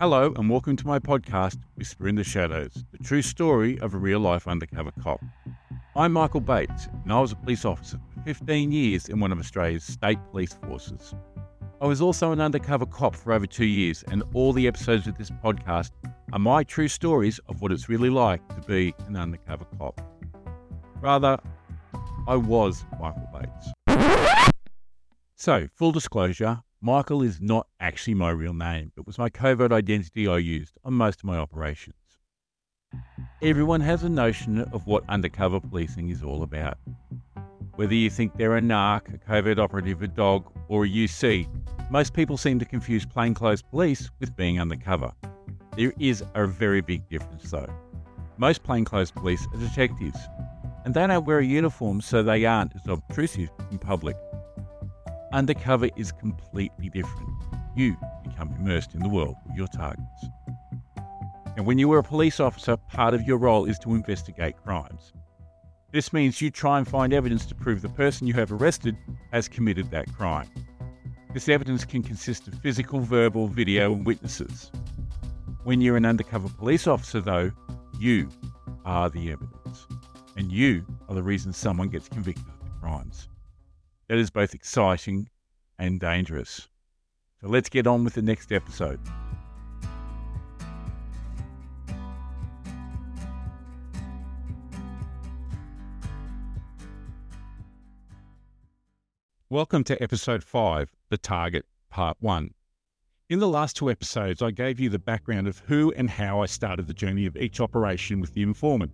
Hello, and welcome to my podcast, Whisper in the Shadows, the true story of a real life undercover cop. I'm Michael Bates, and I was a police officer for 15 years in one of Australia's state police forces. I was also an undercover cop for over two years, and all the episodes of this podcast are my true stories of what it's really like to be an undercover cop. Rather, I was Michael Bates. So, full disclosure, Michael is not actually my real name. It was my covert identity I used on most of my operations. Everyone has a notion of what undercover policing is all about. Whether you think they're a narc, a covert operative, a dog, or a UC, most people seem to confuse plainclothes police with being undercover. There is a very big difference though. Most plainclothes police are detectives, and they don't wear a uniform so they aren't as obtrusive in public. Undercover is completely different. You become immersed in the world of your targets. And when you are a police officer, part of your role is to investigate crimes. This means you try and find evidence to prove the person you have arrested has committed that crime. This evidence can consist of physical, verbal, video, and witnesses. When you're an undercover police officer, though, you are the evidence. And you are the reason someone gets convicted of the crimes. That is both exciting and dangerous. So let's get on with the next episode. Welcome to episode 5, The Target, Part 1. In the last two episodes, I gave you the background of who and how I started the journey of each operation with the informant.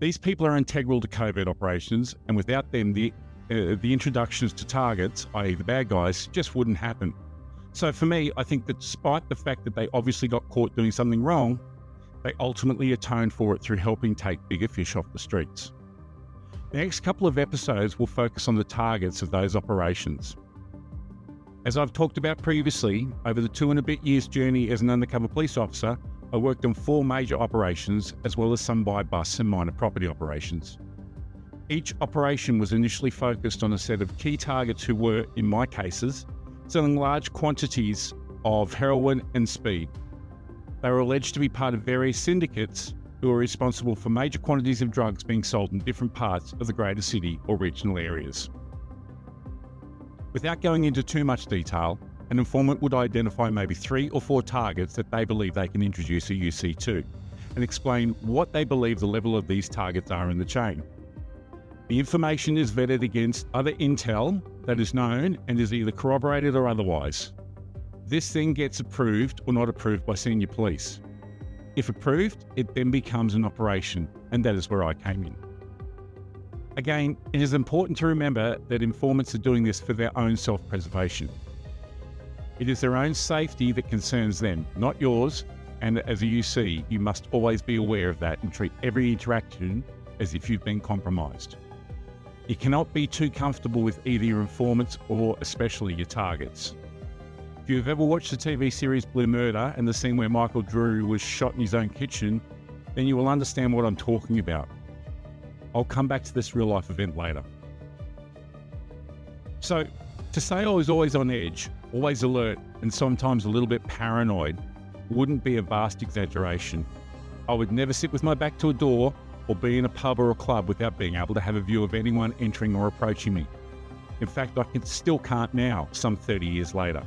These people are integral to covert operations, and without them, the, uh, the introductions to targets, i.e., the bad guys, just wouldn't happen. So for me, I think that despite the fact that they obviously got caught doing something wrong, they ultimately atoned for it through helping take bigger fish off the streets. The next couple of episodes will focus on the targets of those operations. As I've talked about previously, over the two and a bit years journey as an undercover police officer, I worked on four major operations as well as some buy bust and minor property operations. Each operation was initially focused on a set of key targets who were, in my cases, selling large quantities of heroin and speed. They were alleged to be part of various syndicates who were responsible for major quantities of drugs being sold in different parts of the greater city or regional areas. Without going into too much detail, an informant would identify maybe three or four targets that they believe they can introduce a UC to and explain what they believe the level of these targets are in the chain. The information is vetted against other intel that is known and is either corroborated or otherwise. This then gets approved or not approved by senior police. If approved, it then becomes an operation, and that is where I came in. Again, it is important to remember that informants are doing this for their own self preservation. It is their own safety that concerns them, not yours, and as a UC, you must always be aware of that and treat every interaction as if you've been compromised. You cannot be too comfortable with either your informants or especially your targets. If you've ever watched the TV series Blue Murder and the scene where Michael Drury was shot in his own kitchen, then you will understand what I'm talking about. I'll come back to this real life event later. So, to say I was always on edge, always alert, and sometimes a little bit paranoid wouldn't be a vast exaggeration. I would never sit with my back to a door or be in a pub or a club without being able to have a view of anyone entering or approaching me. In fact, I can, still can't now, some 30 years later.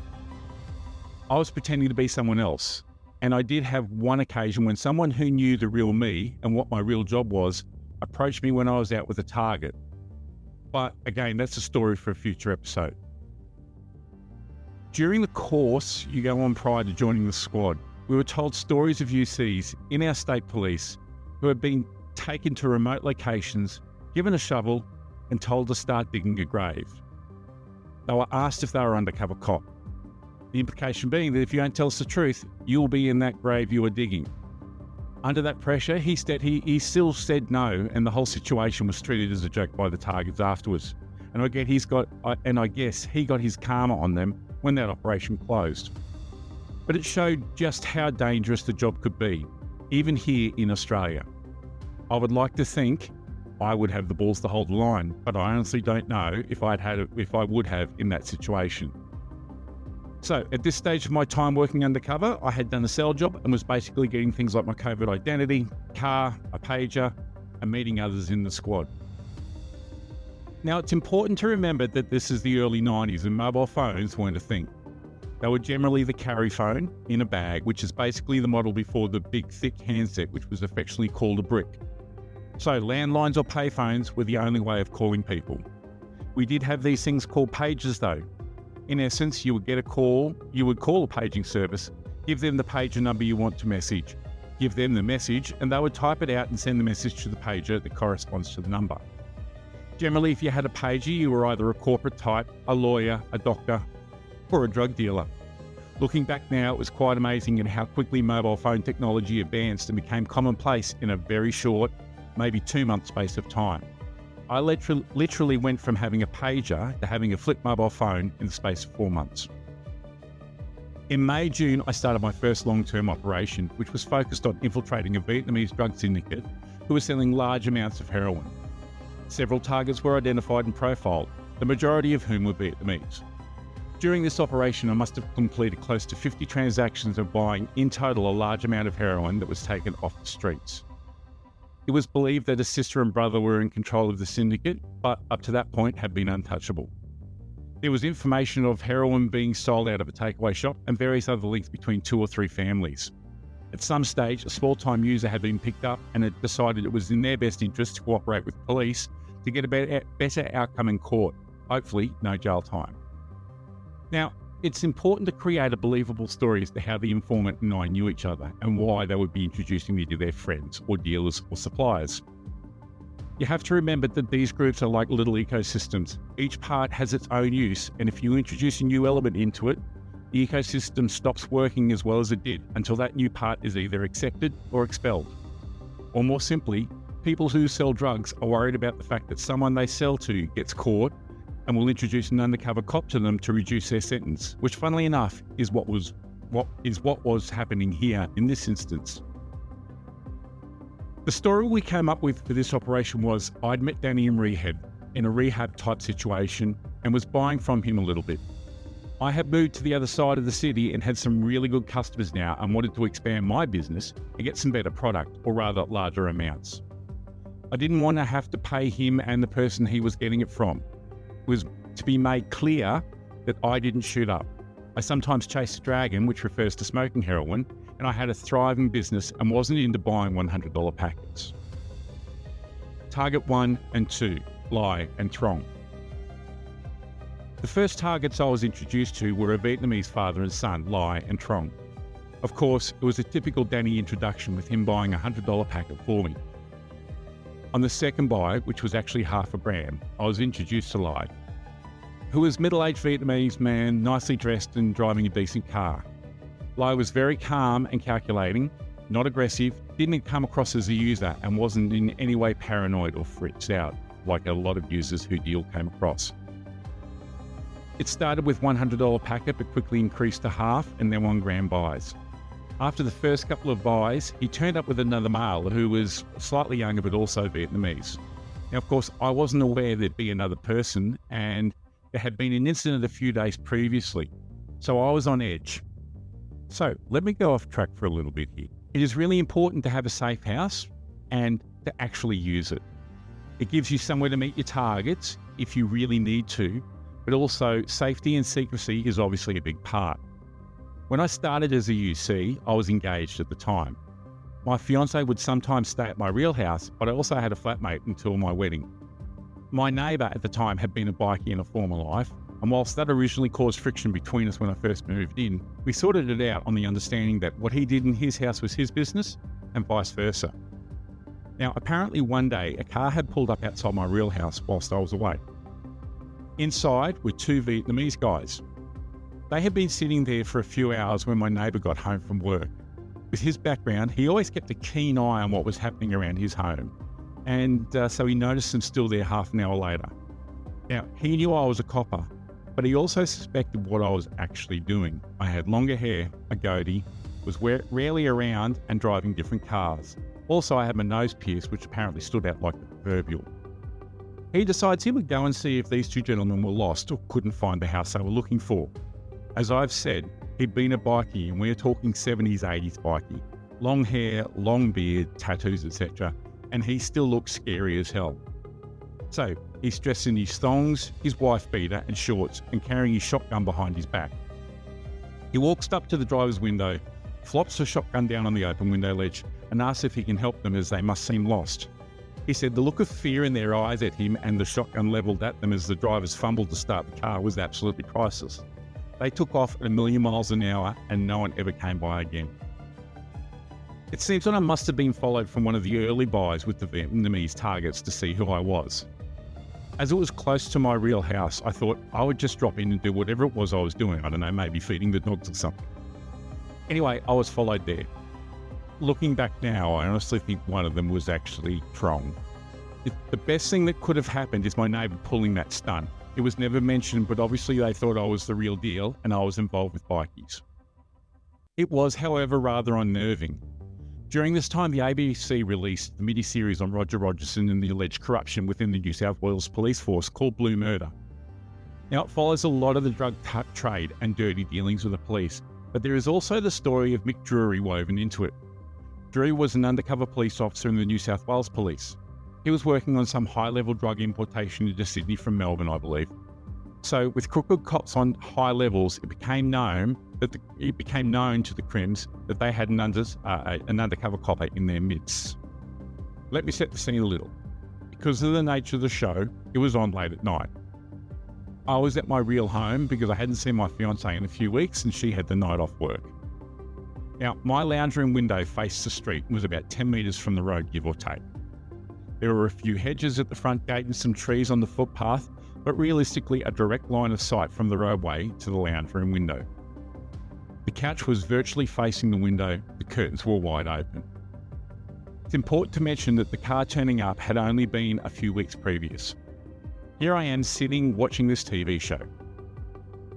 I was pretending to be someone else. And I did have one occasion when someone who knew the real me and what my real job was approached me when I was out with a target. But again, that's a story for a future episode. During the course you go on prior to joining the squad, we were told stories of UCs in our state police who had been taken to remote locations, given a shovel, and told to start digging a grave. They were asked if they were undercover cop. The implication being that if you don't tell us the truth, you'll be in that grave you are digging. Under that pressure, he, said, he, he still said no, and the whole situation was treated as a joke by the targets afterwards. And I get he's got, and I guess he got his karma on them when that operation closed. But it showed just how dangerous the job could be, even here in Australia. I would like to think I would have the balls to hold the line, but I honestly don't know if I'd had if I would have in that situation. So, at this stage of my time working undercover, I had done a cell job and was basically getting things like my covert identity, car, a pager, and meeting others in the squad. Now, it's important to remember that this is the early 90s and mobile phones weren't a thing. They were generally the carry phone in a bag, which is basically the model before the big, thick handset, which was affectionately called a brick. So, landlines or payphones were the only way of calling people. We did have these things called pages, though, in essence, you would get a call, you would call a paging service, give them the pager number you want to message, give them the message, and they would type it out and send the message to the pager that corresponds to the number. Generally, if you had a pager, you were either a corporate type, a lawyer, a doctor, or a drug dealer. Looking back now, it was quite amazing at how quickly mobile phone technology advanced and became commonplace in a very short, maybe two month space of time. I literally went from having a pager to having a flip mobile phone in the space of four months. In May, June, I started my first long term operation, which was focused on infiltrating a Vietnamese drug syndicate who was selling large amounts of heroin. Several targets were identified and profiled, the majority of whom were Vietnamese. During this operation, I must have completed close to 50 transactions of buying in total a large amount of heroin that was taken off the streets. It was believed that his sister and brother were in control of the syndicate, but up to that point had been untouchable. There was information of heroin being sold out of a takeaway shop and various other links between two or three families. At some stage, a small time user had been picked up and had decided it was in their best interest to cooperate with police to get a better outcome in court, hopefully, no jail time. Now, it's important to create a believable story as to how the informant and I knew each other and why they would be introducing me to their friends or dealers or suppliers. You have to remember that these groups are like little ecosystems. Each part has its own use, and if you introduce a new element into it, the ecosystem stops working as well as it did until that new part is either accepted or expelled. Or more simply, people who sell drugs are worried about the fact that someone they sell to gets caught and will introduce an undercover cop to them to reduce their sentence, which, funnily enough, is what was what is what was happening here in this instance. The story we came up with for this operation was I'd met Danny in rehab, in a rehab type situation, and was buying from him a little bit. I had moved to the other side of the city and had some really good customers now and wanted to expand my business and get some better product, or rather larger amounts. I didn't want to have to pay him and the person he was getting it from was to be made clear that I didn't shoot up. I sometimes chased a dragon, which refers to smoking heroin, and I had a thriving business and wasn't into buying $100 packets. Target 1 and 2 Ly and Truong. The first targets I was introduced to were a Vietnamese father and son, Ly and Truong. Of course, it was a typical Danny introduction with him buying a $100 packet for me. On the second buy, which was actually half a gram, I was introduced to Ly, who was middle-aged Vietnamese man, nicely dressed and driving a decent car. Ly was very calm and calculating, not aggressive, didn't come across as a user, and wasn't in any way paranoid or freaked out like a lot of users who deal came across. It started with $100 packet but quickly increased to half and then one gram buys. After the first couple of buys, he turned up with another male who was slightly younger but also Vietnamese. Now, of course, I wasn't aware there'd be another person, and there had been an incident a few days previously, so I was on edge. So, let me go off track for a little bit here. It is really important to have a safe house and to actually use it. It gives you somewhere to meet your targets if you really need to, but also safety and secrecy is obviously a big part. When I started as a UC, I was engaged at the time. My fiance would sometimes stay at my real house, but I also had a flatmate until my wedding. My neighbour at the time had been a bikie in a former life, and whilst that originally caused friction between us when I first moved in, we sorted it out on the understanding that what he did in his house was his business, and vice versa. Now, apparently, one day a car had pulled up outside my real house whilst I was away. Inside were two Vietnamese guys, they had been sitting there for a few hours when my neighbour got home from work. With his background, he always kept a keen eye on what was happening around his home, and uh, so he noticed them still there half an hour later. Now, he knew I was a copper, but he also suspected what I was actually doing. I had longer hair, a goatee, was rarely around, and driving different cars. Also, I had my nose pierced, which apparently stood out like the proverbial. He decides he would go and see if these two gentlemen were lost or couldn't find the house they were looking for. As I've said, he'd been a bikie, and we're talking 70s, 80s bikie. Long hair, long beard, tattoos, etc. And he still looks scary as hell. So, he's dressed in his thongs, his wife beater, and shorts, and carrying his shotgun behind his back. He walks up to the driver's window, flops the shotgun down on the open window ledge, and asks if he can help them as they must seem lost. He said the look of fear in their eyes at him and the shotgun levelled at them as the drivers fumbled to start the car was absolutely priceless. They took off at a million miles an hour and no one ever came by again. It seems that I must have been followed from one of the early buys with the Vietnamese targets to see who I was. As it was close to my real house, I thought I would just drop in and do whatever it was I was doing. I don't know, maybe feeding the dogs or something. Anyway, I was followed there looking back now, I honestly think one of them was actually Truong. The best thing that could have happened is my neighbour pulling that stunt. It was never mentioned, but obviously they thought I was the real deal and I was involved with bikies. It was, however, rather unnerving. During this time, the ABC released the mini-series on Roger Rogerson and the alleged corruption within the New South Wales police force called Blue Murder. Now, it follows a lot of the drug t- trade and dirty dealings with the police, but there is also the story of Mick Drury woven into it. Drury was an undercover police officer in the New South Wales Police. He was working on some high level drug importation into Sydney from Melbourne, I believe. So, with crooked cops on high levels, it became known that the, it became known to the Crims that they had an, under, uh, an undercover copper in their midst. Let me set the scene a little. Because of the nature of the show, it was on late at night. I was at my real home because I hadn't seen my fiance in a few weeks and she had the night off work. Now, my lounge room window faced the street and was about 10 metres from the road, give or take. There were a few hedges at the front gate and some trees on the footpath, but realistically, a direct line of sight from the roadway to the lounge room window. The couch was virtually facing the window, the curtains were wide open. It's important to mention that the car turning up had only been a few weeks previous. Here I am sitting watching this TV show.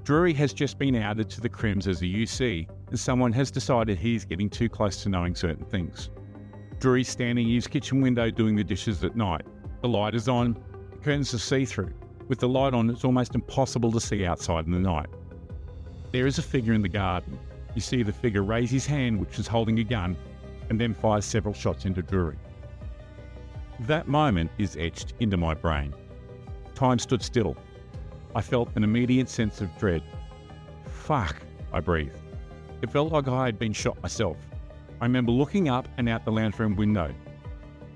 Drury has just been outed to the Crims as a UC and someone has decided he's getting too close to knowing certain things. Drury's standing in his kitchen window doing the dishes at night. The light is on, the curtains are see through. With the light on, it's almost impossible to see outside in the night. There is a figure in the garden. You see the figure raise his hand, which is holding a gun, and then fires several shots into Drury. That moment is etched into my brain. Time stood still. I felt an immediate sense of dread. Fuck, I breathed. It felt like I had been shot myself. I remember looking up and out the lounge room window.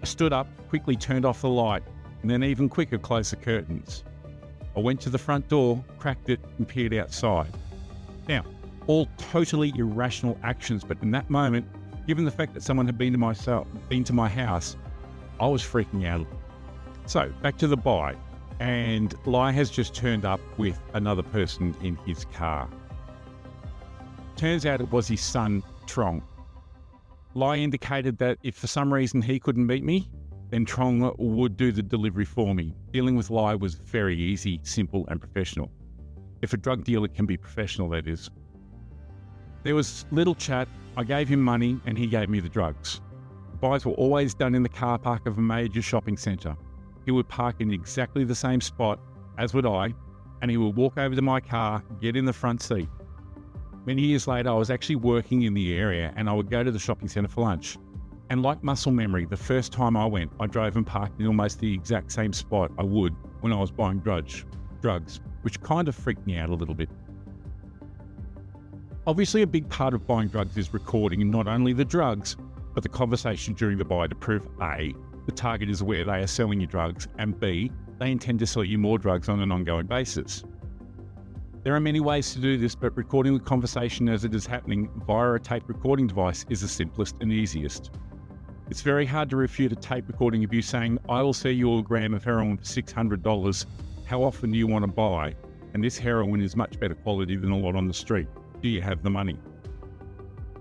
I stood up, quickly turned off the light, and then even quicker closed the curtains. I went to the front door, cracked it, and peered outside. Now, all totally irrational actions, but in that moment, given the fact that someone had been to myself, been to my house, I was freaking out. So back to the buy, and Ly has just turned up with another person in his car. Turns out it was his son, Truong. Ly indicated that if for some reason he couldn't meet me, then Truong would do the delivery for me. Dealing with Ly was very easy, simple, and professional. If a drug dealer can be professional, that is. There was little chat. I gave him money and he gave me the drugs. Buys were always done in the car park of a major shopping centre. He would park in exactly the same spot, as would I, and he would walk over to my car, get in the front seat, Many years later, I was actually working in the area and I would go to the shopping centre for lunch. And like muscle memory, the first time I went, I drove and parked in almost the exact same spot I would when I was buying drugs, drugs, which kind of freaked me out a little bit. Obviously, a big part of buying drugs is recording not only the drugs, but the conversation during the buy to prove A, the target is aware they are selling you drugs, and B, they intend to sell you more drugs on an ongoing basis. There are many ways to do this, but recording the conversation as it is happening via a tape recording device is the simplest and easiest. It's very hard to refute a tape recording of you saying, I will sell you a gram of heroin for $600. How often do you want to buy? And this heroin is much better quality than a lot on the street. Do you have the money?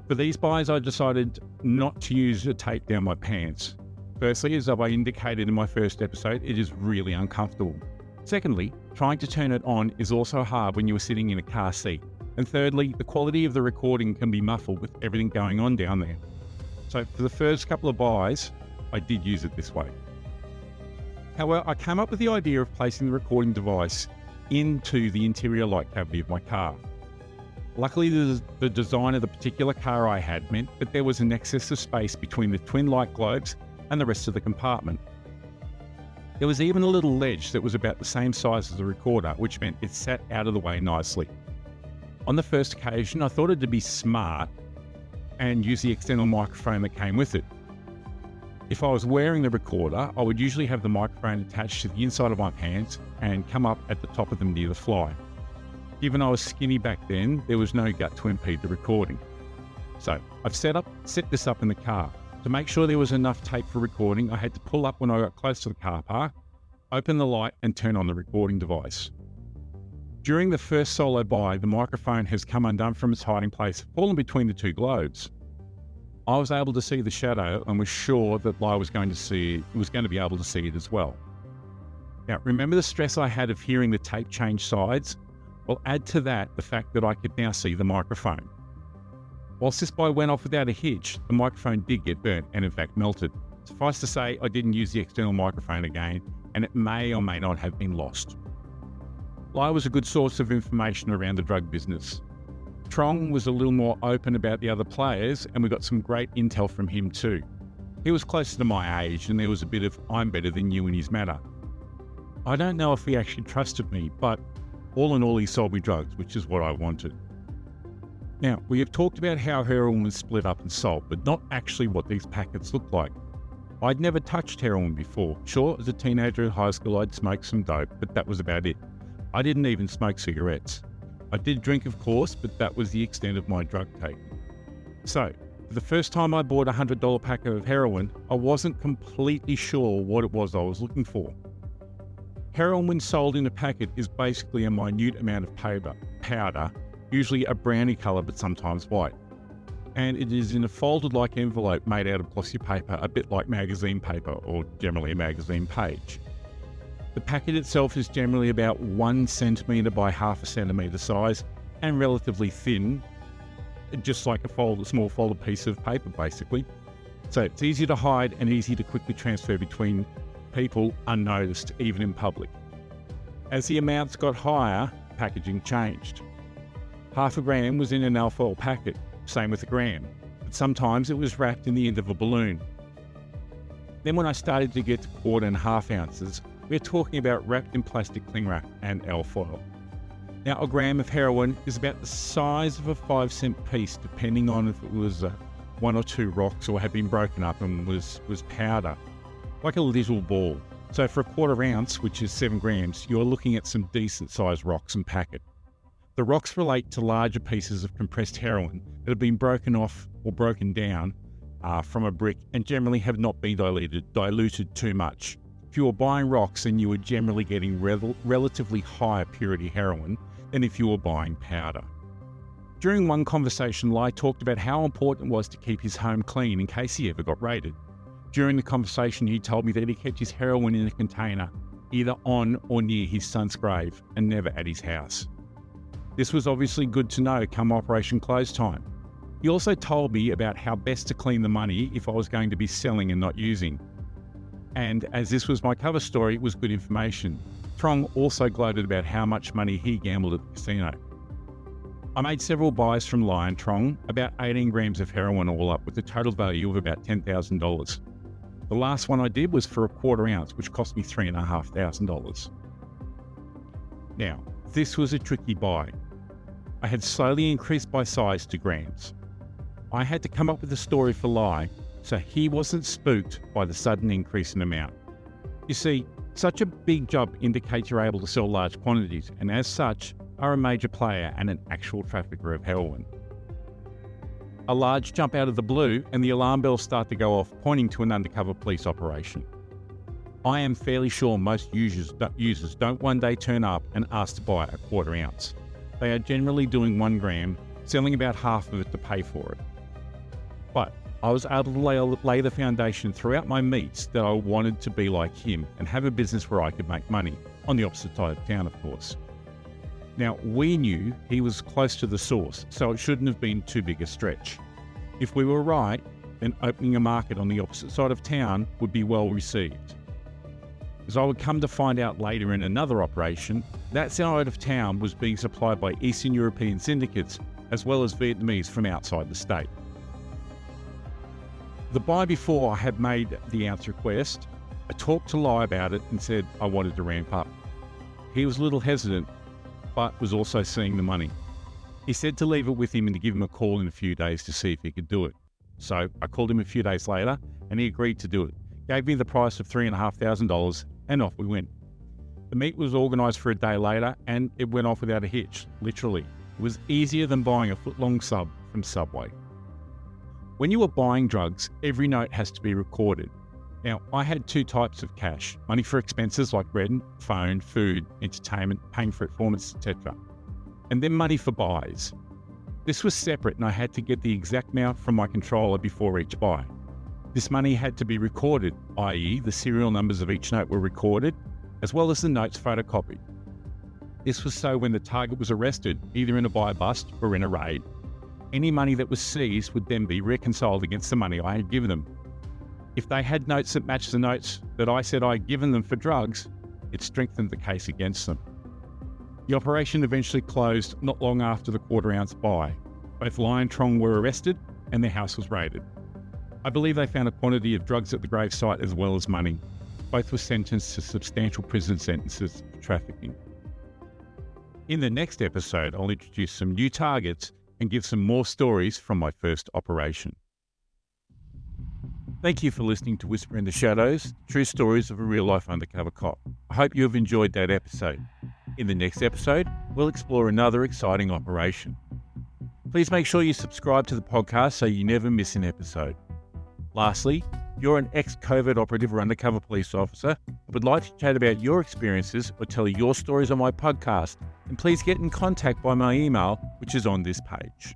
For these buys, I decided not to use a tape down my pants. Firstly, as I indicated in my first episode, it is really uncomfortable. Secondly, trying to turn it on is also hard when you are sitting in a car seat. And thirdly, the quality of the recording can be muffled with everything going on down there. So for the first couple of buys, I did use it this way. However, I came up with the idea of placing the recording device into the interior light cavity of my car. Luckily, the, design of the particular car I had meant that there was an excess of space between the twin light globes and the rest of the compartment. There was even a little ledge that was about the same size as the recorder, which meant it sat out of the way nicely. On the first occasion, I thought it'd be smart and use the external microphone that came with it. If I was wearing the recorder, I would usually have the microphone attached to the inside of my pants and come up at the top of them near the fly. Given I was skinny back then, there was no gut to impede the recording. So I've set up set this up in the car. To make sure there was enough tape for recording, I had to pull up when I got close to the car park, open the light and turn on the recording device. During the first solo by, the microphone has come undone from its hiding place, fallen between the two globes. I was able to see the shadow and was sure that I was going to see was going to be able to see it as well. Now, remember the stress I had of hearing the tape change sides? Well, add to that the fact that I could now see the microphone. Whilst this went off without a hitch, the microphone did get burnt and in fact melted. Suffice to say, I didn't use the external microphone again, and it may or may not have been lost. Ly was a good source of information around the drug business. Truong was a little more open about the other players, and we got some great intel from him too. He was closer to my age, and there was a bit of I'm better than you in his manner. I don't know if he actually trusted me, but all in all, he sold me drugs, which is what I wanted. Now, we have talked about how heroin was split up and sold, but not actually what these packets looked like. I'd never touched heroin before. Sure, as a teenager at high school, I'd smoked some dope, but that was about it. I didn't even smoke cigarettes. I did drink, of course, but that was the extent of my drug take. So, for the first time I bought a $100 pack of heroin, I wasn't completely sure what it was I was looking for. Heroin, when sold in a packet, is basically a minute amount of powder, powder usually a browny colour but sometimes white. And it is in a folded like envelope made out of glossy paper, a bit like magazine paper or generally a magazine page. The packet itself is generally about one centimetre by half a centimetre size and relatively thin, just like a, fold, a small folded piece of paper basically. So it's easy to hide and easy to quickly transfer between people unnoticed, even in public. As the amounts got higher, packaging changed. Half a gram was in an alfoil packet, same with a gram, but sometimes it was wrapped in the end of a balloon. Then, when I started to get to quarter and half ounces, we're talking about wrapped in plastic cling wrap and alfoil. Now, a gram of heroin is about the size of a five cent piece, depending on if it was uh, one or two rocks or had been broken up and was, was powder, like a little ball. So, for a quarter ounce, which is seven grams, you're looking at some decent sized rocks and packet. The rocks relate to larger pieces of compressed heroin that have been broken off or broken down uh, from a brick and generally have not been diluted, diluted too much. If you were buying rocks, then you were generally getting rel- relatively higher purity heroin than if you were buying powder. During one conversation, Ly talked about how important it was to keep his home clean in case he ever got raided. During the conversation, he told me that he kept his heroin in a container, either on or near his son's grave, and never at his house. This was obviously good to know come Operation Close Time. He also told me about how best to clean the money if I was going to be selling and not using. And as this was my cover story, it was good information. Truong also gloated about how much money he gambled at the casino. I made several buys from Ly and Truong, about 18 grams of heroin all up, with a total value of about $10,000. The last one I did was for a quarter ounce, which cost me $3,500. Now, this was a tricky buy. I had slowly increased by size to grams. I had to come up with a story for Ly so he wasn't spooked by the sudden increase in amount. You see, such a big job indicates you're able to sell large quantities, and as such, are a major player and an actual trafficker of heroin. A large jump out of the blue, and the alarm bells start to go off, pointing to an undercover police operation. I am fairly sure most users, users don't one day turn up and ask to buy a quarter ounce. They are generally doing one gram, selling about half of it to pay for it. But I was able to lay, lay the foundation throughout my meets that I wanted to be like him and have a business where I could make money, on the opposite side of town, of course. Now, we knew he was close to the source, so it shouldn't have been too big a stretch. If we were right, then opening a market on the opposite side of town would be well received. As I would come to find out later in another operation, that side of town was being supplied by Eastern European syndicates as well as Vietnamese from outside the state. The buy before I had made the ounce request, I talked to Ly about it and said I wanted to ramp up. He was a little hesitant, but was also seeing the money. He said to leave it with him and to give him a call in a few days to see if he could do it. So I called him a few days later and he agreed to do it. Gave me the price of $3,500 and off we went. The meet was organised for a day later and it went off without a hitch, literally. It was easier than buying a foot long sub from Subway. When you are buying drugs, every note has to be recorded. Now, I had two types of cash money for expenses like rent, phone, food, entertainment, paying for performance, etc. And then money for buys. This was separate and I had to get the exact amount from my controller before each buy. This money had to be recorded, i.e., the serial numbers of each note were recorded as well as the notes photocopied. This was so when the target was arrested, either in a buy bust or in a raid, any money that was seized would then be reconciled against the money I had given them. If they had notes that matched the notes that I said I had given them for drugs, it strengthened the case against them. The operation eventually closed not long after the quarter ounce buy. Both Ly and Truong were arrested and their house was raided. I believe they found a quantity of drugs at the gravesite as well as money. Both were sentenced to substantial prison sentences for trafficking. In the next episode, I'll introduce some new targets and give some more stories from my first operation. Thank you for listening to Whisper in the Shadows, true stories of a real life undercover cop. I hope you have enjoyed that episode. In the next episode, we'll explore another exciting operation. Please make sure you subscribe to the podcast so you never miss an episode. Lastly, you're an ex covert operative or undercover police officer and would like to chat about your experiences or tell your stories on my podcast, then please get in contact by my email, which is on this page.